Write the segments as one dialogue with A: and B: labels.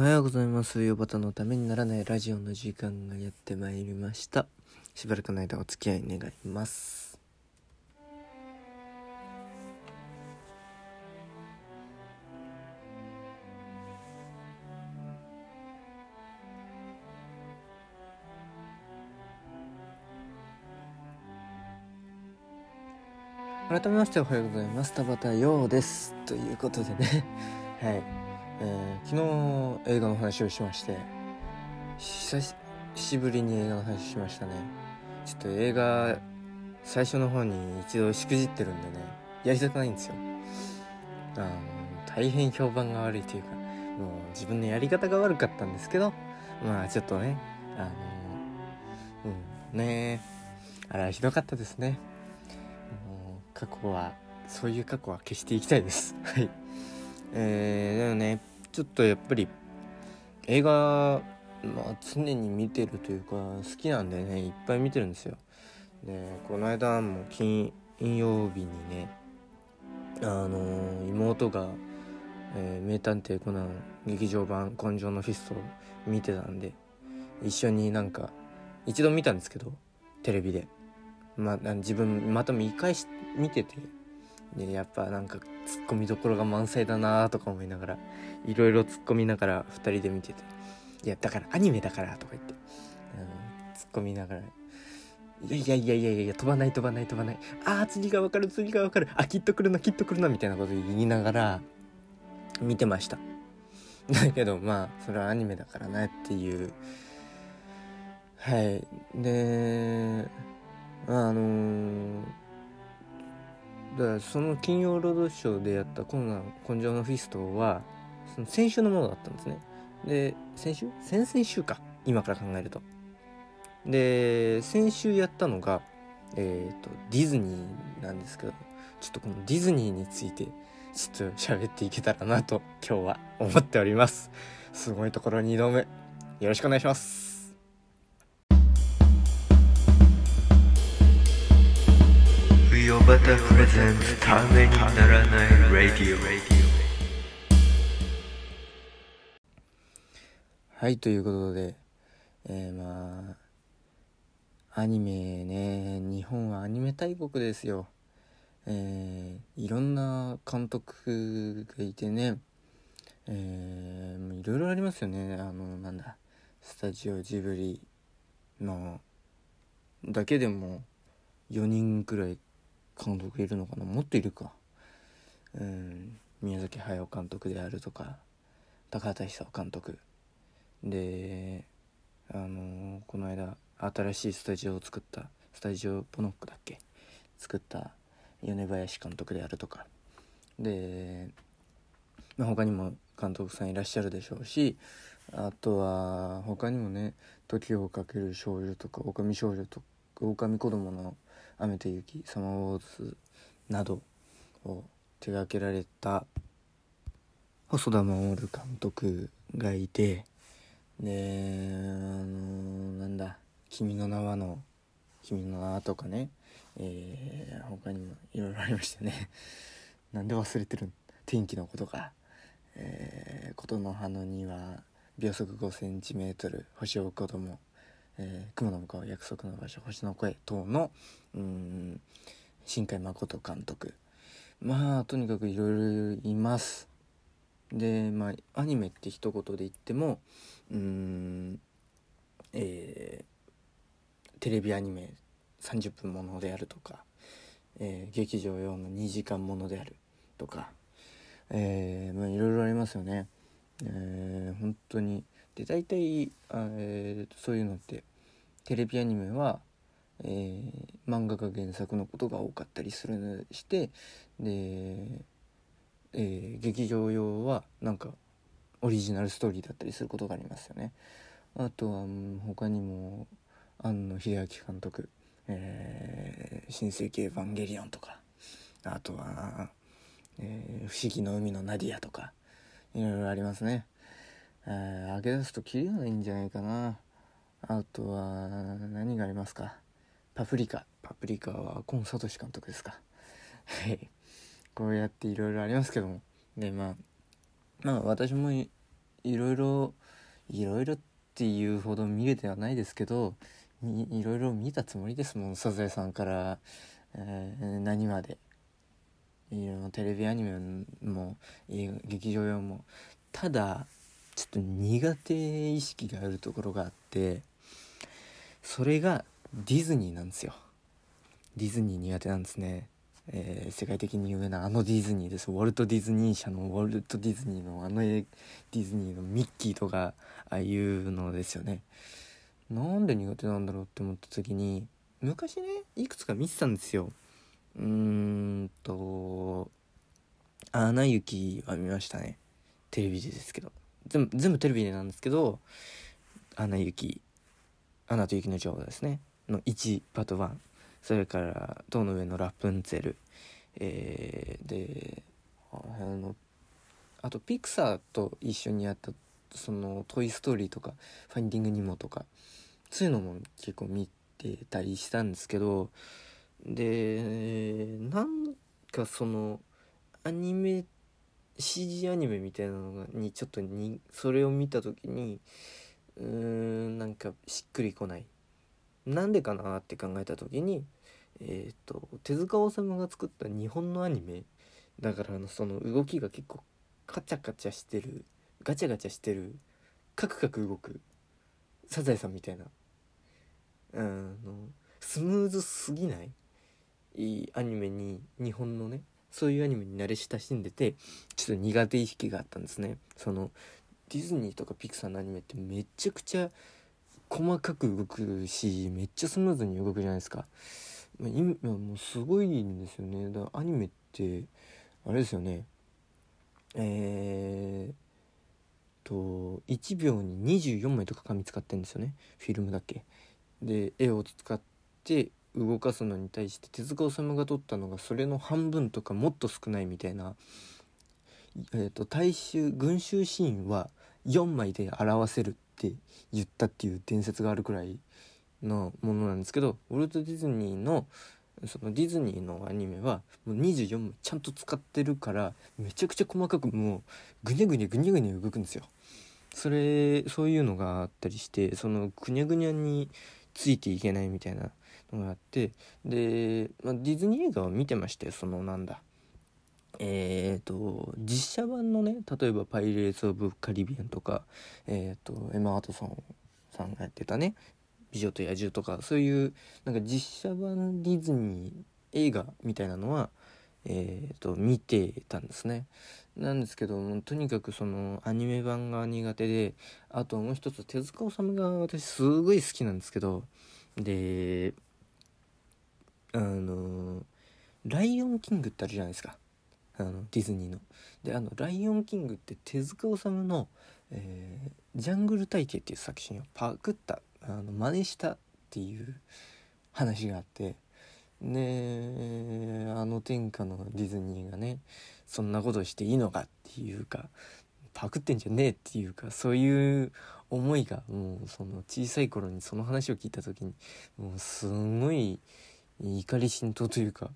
A: おはようございます。ヨバタのためにならないラジオの時間がやってまいりました。しばらくの間お付き合い願います。改めましておはようございます。田畑陽です。ということでね、はい。えー昨日映画の話をしまして久しぶりに映画の話しましたね。ちょっと映画最初の方に一度しくじってるんでねやりたくないんですよ。あの大変評判が悪いというかもう自分のやり方が悪かったんですけどまあちょっとねあのうんねあれはひどかったですね。もう過去はそういう過去は消していきたいです。はい。えー、でもねちょっとやっぱり映画、まあ、常に見てるというか好きなんでねいっぱい見てるんですよ。でこの間も金曜日にねあのー妹が、えー名探偵コナン劇場版「紺青のフィスト」を見てたんで一緒になんか一度見たんですけどテレビで、まあ、自分また見返し見ててでやっぱなんかツッコミどころが満載だなとか思いながらいろいろ突っ込みながら2人で見てて「いやだからアニメだから」とか言ってあの突っ込みながら「いやいやいやいやいや飛ばない飛ばない飛ばないあー次がわかる次がわかるあきっと来るなきっと来るな」みたいなこと言いながら見てました。だけどまあそれはアニメだからなっていう。はい。であのーだからその金曜ロードショーでやったコナン紺青のフィストはその先週のものだったんですね。で先週？先々週か。今から考えると。で先週やったのがえっ、とディズニーなんですけどちょっとこのディズニーについてちょっと喋っていけたらなと今日は思っております。すごいところ2度目よろしくお願いします。
B: ヨバタプレゼンツためにならないラディオ
A: はいということでえー、まあアニメね日本はアニメ大国ですよ。えー、いろんな監督がいてねえー、いろいろありますよね。あのなんだスタジオジブリのだけでも4人くらい監督いるのかな？もっといるか。うん。宮崎駿監督であるとか高畑勲監督。であのこの間新しいスタジオを作ったスタジオポノックだっけ？作った米林監督であるとか。で、まあ、他にも監督さんいらっしゃるでしょうしあとは他にもね「時をかける少女」とか「狼少女」とか「狼子供の雨と雪」「サマーウォーズ」などを手掛けられた細田守監督がいてであのなんだ「君の名は」の「君の名は」とかねえー、他にもいろいろありましたね。なんで忘れてるん？天気のことか。えー、琴の葉の庭秒速 5cm 星を子供。えー雲の向こう約束の場所星の声等のうん新海誠監督。まあとにかくいろいろいます。でまあアニメって一言で言ってもうんえーテレビアニメ30分ものであるとか、えー劇場用の2時間ものであるとかえまあいろいろありますよね。えー本当にで大体、えーそういうのってテレビアニメは、えー漫画が原作のことが多かったりするしてで、えー劇場用はなんかオリジナルストーリーだったりすることがありますよね。あとは他にも庵野秀明監督「え新世紀エヴァンゲリオン」とかあとは、えー不思議の海のナディア」とかいろいろありますね。えー、上げ出すとキリがないんじゃないかな。あとは何がありますか？パプリカ。パプリカはコンサトシ監督ですか？はい。こうやっていろいろありますけども。でまあまあ私もいろいろいろいろっていうほど見れてはないですけどいろいろ見たつもりですもん。サザエさんから、えー何まで。いろいろテレビアニメも劇場用も。ただちょっと苦手意識があるところがあってそれがディズニーなんですよ。ディズニー苦手なんですね、えー世界的に有名なあのディズニーです。ウォルト・ディズニー社のウォルト・ディズニーのあのディズニーのミッキーとかああいうのですよね。なんで苦手なんだろうって思った時に昔ねいくつか見てたんですよ。うーんと「アナ雪」は見ましたね。テレビでですけど。全部全部テレビでなんですけど「アナ雪」「アナと雪の女王」ですね。の1パート1それから「塔の上のラプンツェル」えーであのあとピクサーと一緒にやったその「トイ・ストーリー」とか「ファインディング・ニモ」とかそういうのも結構見てたりしたんですけどでなんかそのアニメ CG アニメみたいなのがにちょっとにそれを見た時にうーんなんかしっくりこない。なんでかなって考えた時にえっ、と手塚治虫が作った日本のアニメだからあのその動きが結構カチャカチャしてるガチャガチャしてるカクカク動くサザエさんみたいな。あのスムーズすぎない？いいアニメに日本のねそういうアニメに慣れ親しんでてちょっと苦手意識があったんですね。そのディズニーとかピクサーのアニメってめちゃくちゃ細かく動くしめっちゃスムーズに動くじゃないですか。今もうすごいんですよね。だからアニメってあれですよね。えー、と1秒に24枚とか紙使ってるんですよね。フィルムだけ。で絵を使って動かすのに対して手塚治虫が撮ったのがそれの半分とかもっと少ないみたいな、えー、と大衆群衆シーンは4枚で表せるって言ったっていう伝説があるくらいのものなんですけどウォルト・ディズニーのそのディズニーのアニメはもう24枚ちゃんと使ってるからめちゃくちゃ細かくもうぐにゃぐにゃぐにゃぐにゃ動くんですよ。それそういうのがあったりしてそのぐにゃぐにゃについていけないみたいなのがあってで、まあ、ディズニー映画は見てましたよそのなんだえー、と実写版のね例えば「パイレーツ・オブ・カリビアン」とか、えー、とエマ・ワトソンさんがやってたね「美女と野獣」とかそういうなんか実写版ディズニー映画みたいなのは、えー、と見てたんですね。なんですけどもとにかくそのアニメ版が苦手であともう一つ手塚治虫が私すごい好きなんですけどであの「ライオンキング」ってあるじゃないですかあのディズニーの。であの「ライオンキング」って手塚治虫の、えージャングル体系」っていう作品をパクったあの真似したっていう話があってであの天下のディズニーがねそんなことしていいのかっていうかパクってんじゃねえっていうかそういう思いがもうその小さい頃にその話を聞いた時にもうすごい怒り心頭というか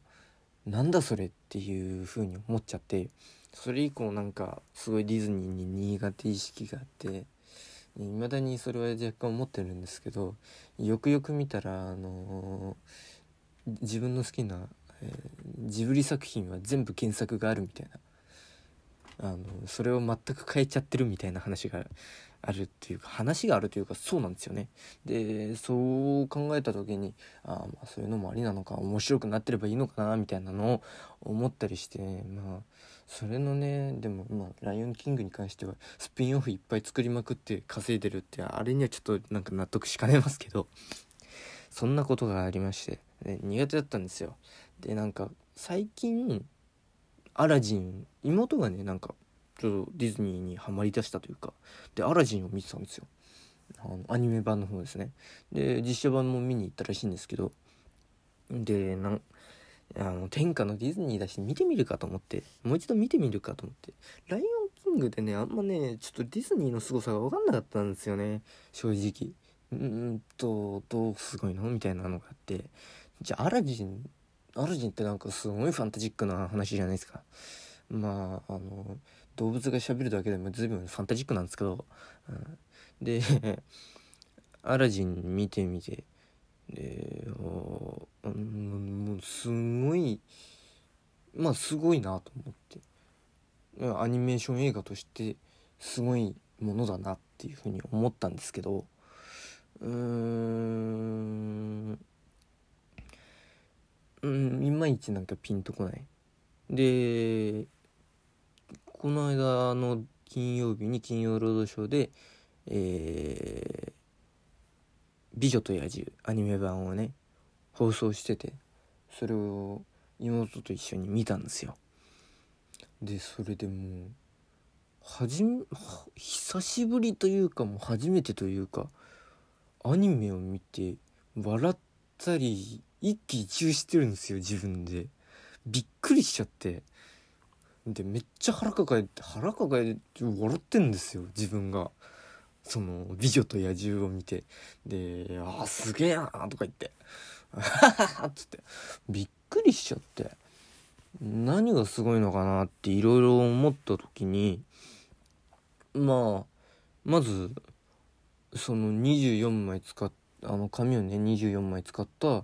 A: なんだそれっていう風に思っちゃって。それ以降なんかすごいディズニーに苦手意識があって未だにそれは若干思ってるんですけどよくよく見たらあの自分の好きな、えージブリ作品は全部原作があるみたいな。あのそれを全く変えちゃってるみたいな話があるっていうか話があるというかそうなんですよね。でそう考えた時にあまあそういうのもありなのか面白くなってればいいのかなみたいなのを思ったりしてまあそれのねでもまあ「ライオンキング」に関してはスピンオフいっぱい作りまくって稼いでるってあれにはちょっとなんか納得しかねますけどそんなことがありましてで苦手だったんですよ。でなんか最近アラジン妹がねなんかちょっとディズニーにはまりだしたというか。でアラジンを見てたんですよ。あのアニメ版の方ですね。で実写版も見に行ったらしいんですけど。でなんあの天下のディズニーだし見てみるかと思って。もう一度見てみるかと思って「ライオンキング」でねあんまねちょっとディズニーの凄さが分かんなかったんですよね。正直。うんとどうすごいのみたいなのがあって。じゃあアラジンアラジンってなんかすごいファンタジックな話じゃないですか。まああの動物が喋るだけでも随分ファンタジックなんですけど、うん、で アラジン見てみてでおうもうすごいまあすごいなと思って。アニメーション映画としてすごいものだなっていうふうに思ったんですけどうーんうんいまいちなんかピンとこない。でこの間の金曜日に金曜ロードショーでえー美女と野獣アニメ版をね放送しててそれを妹と一緒に見たんですよ。でそれでもうはじめ久しぶりというかもう初めてというかアニメを見て笑ったり一喜一憂してるんですよ自分で。びっくりしちゃって。でめっちゃ腹抱えて腹抱えて笑ってんですよ自分が。その「美女と野獣」を見て。で「あーすげえな」とか言って「あははは」っつって。びっくりしちゃって。何がすごいのかなっていろいろ思った時にまあまずその24枚使っあの紙をね24枚使ったあ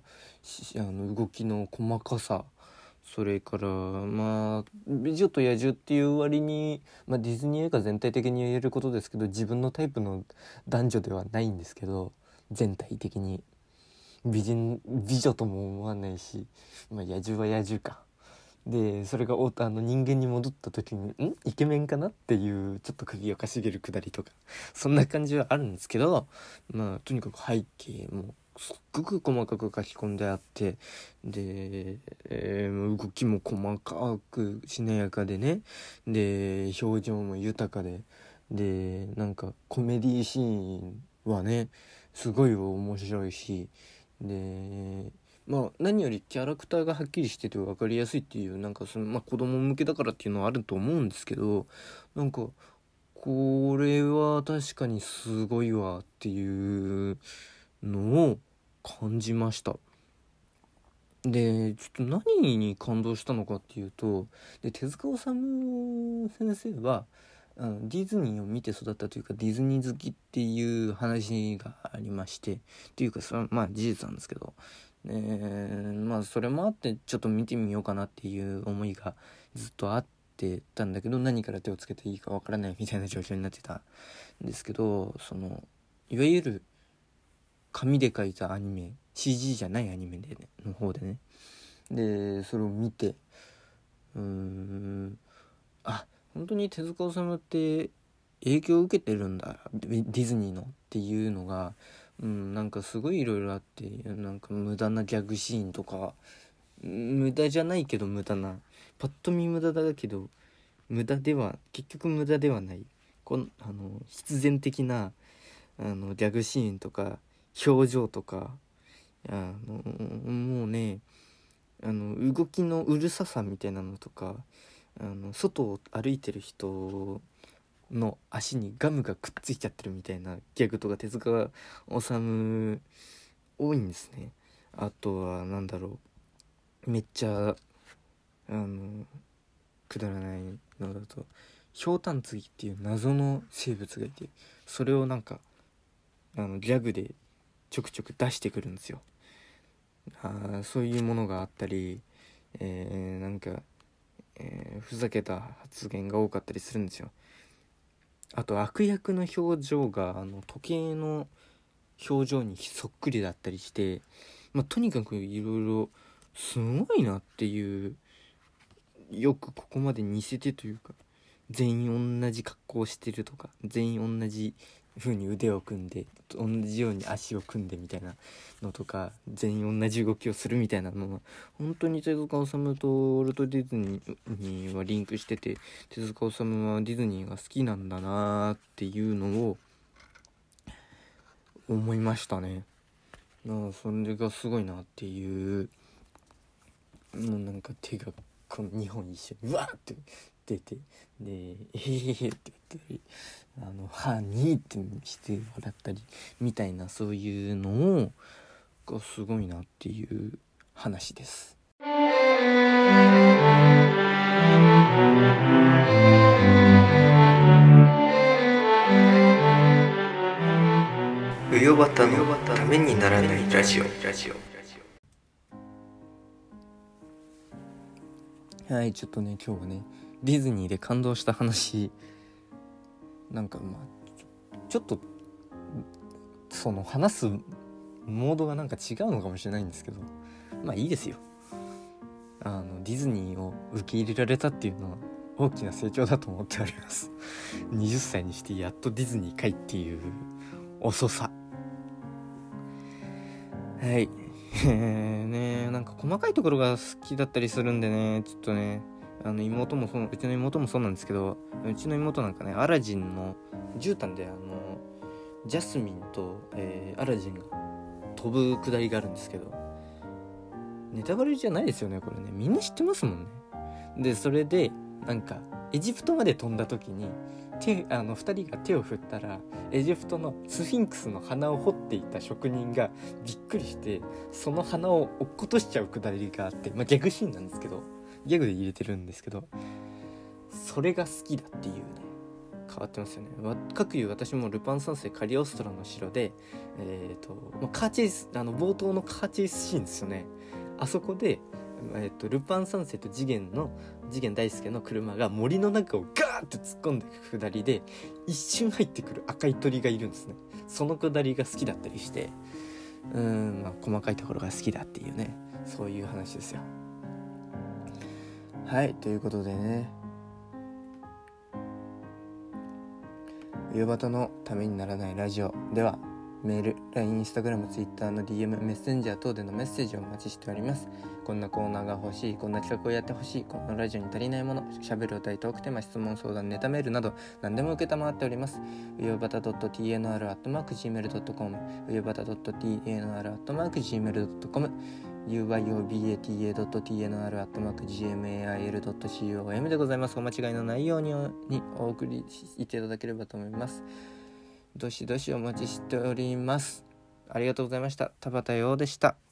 A: の動きの細かさそれからまあ「美女と野獣」っていう割に、まあ、ディズニー映画全体的に言えることですけど自分のタイプの男女ではないんですけど全体的に美人美女とも思わないし、まあ、野獣は野獣か。でそれがおあの人間に戻った時に「ん？イケメンかな?」っていうちょっと首をかしげるくだりとかそんな感じはあるんですけどまあとにかく背景もすっごく細かく書き込んであってで、えー動きも細かくしなやかでね。で表情も豊かで。でなんかコメディーシーンはねすごい面白いし。でまあ何よりキャラクターがはっきりしてて分かりやすいっていうなんかその、まあ、子供向けだからっていうのはあると思うんですけどなんかこれは確かにすごいわっていうのを感じました。でちょっと何に感動したのかっていうとで手塚治虫先生はあのディズニーを見て育ったというかディズニー好きっていう話がありましてっていうかそれはまあ事実なんですけど、えまあそれもあってちょっと見てみようかなっていう思いがずっとあってたんだけど何から手をつけていいかわからないみたいな状況になってたんですけどそのいわゆる紙で描いたアニメ CG じゃないアニメで、ね、の方でね。でそれを見てうーんあ本当に手塚治虫って影響を受けてるんだディズニーのっていうのが、うん、なんかすごいいろいろあってなんか無駄なギャグシーンとか無駄じゃないけど無駄なパッと見無駄だけど無駄では結局無駄ではないこんあの必然的なあのギャグシーンとか表情とかあのもうねあの動きのうるささみたいなのとかあの外を歩いてる人の足にガムがくっついちゃってるみたいなギャグとか手塚治虫多いんですね。あとは何だろうめっちゃあのくだらないのだとひょうたんつぎっていう謎の生物がいてそれをなんかあのギャグでちょくちょく出してくるんですよ。あそういうものがあったり、えーなんか、えーふざけた発言が多かったりするんですよ。あと悪役の表情があの時計の表情にそっくりだったりして、まあ、とにかくいろいろすごいなっていうよくここまで似せてというか全員同じ格好してるとか全員同じ風に腕を組んで同じように足を組んでみたいなのとか全員同じ動きをするみたいなのは本当に手塚治虫とウォルト・ディズニーはリンクしてて手塚治虫はディズニーが好きなんだなーっていうのを思いましたね。なそれがすごいなっていうもうなんか手がこの2本一緒にうわーって出てで「えへへへ」ってったり「あの 歯に」ってして笑ったりみたいなそういうのをがすごいなっていう話です。
B: のためにならないラジオ
A: はいちょっとね今日はねディズニーで感動した話なんかまあちょっとその話すモードがなんか違うのかもしれないんですけどまあいいですよ。あのディズニーを受け入れられたっていうのは大きな成長だと思っております。20歳にしてやっとディズニーかいっていう遅さ。はい。え、ねなんか細かいところが好きだったりするんでねちょっとね。あの妹もそううちの妹もそうなんですけどうちの妹なんかねアラジンの絨毯であのジャスミンと、えーアラジンが飛ぶくだりがあるんですけどネタバレじゃないですよねこれね。みんな知ってますもんね。でそれでなんかエジプトまで飛んだ時に手あの2人が手を振ったらエジプトのスフィンクスの鼻を掘っていた職人がびっくりしてその鼻を落っことしちゃうくだりがあって、まあ、ギャグシーンなんですけどギャグで入れてるんですけどそれが好きだっていうね変わってますよね。わ各いう私もルパン三世カリオストラの城でえっ、と、まあ、カーチェイスあの冒頭のカーチェイスシーンですよね。あそこで、えー、とルパン三世と次元の次元大介の車が森の中をガーって突っ込んでいくくだりで一瞬入ってくる赤い鳥がいるんですね。そのくだりが好きだったりしてうん、まあ、細かいところが好きだっていうねそういう話ですよ。はいということでね夕方のためにならないラジオではメール、LINE、Instagram、Twitter の DM、メッセンジャー等でのメッセージをお待ちしております。こんなコーナーが欲しい、こんな企画をやってほしい、このラジオに足りないもの、喋るお題、トークテーマ、質問、相談、ネタメールなど、何でも受けたまっております。うよばた .tnr.gmail.com、うよばた .tnr.gmail.com、uyobata.tnr.gmail.com でございます。お間違いのないようにお送りしていただければと思います。どしどしお待ちしております。ありがとうございました。田畑洋でした。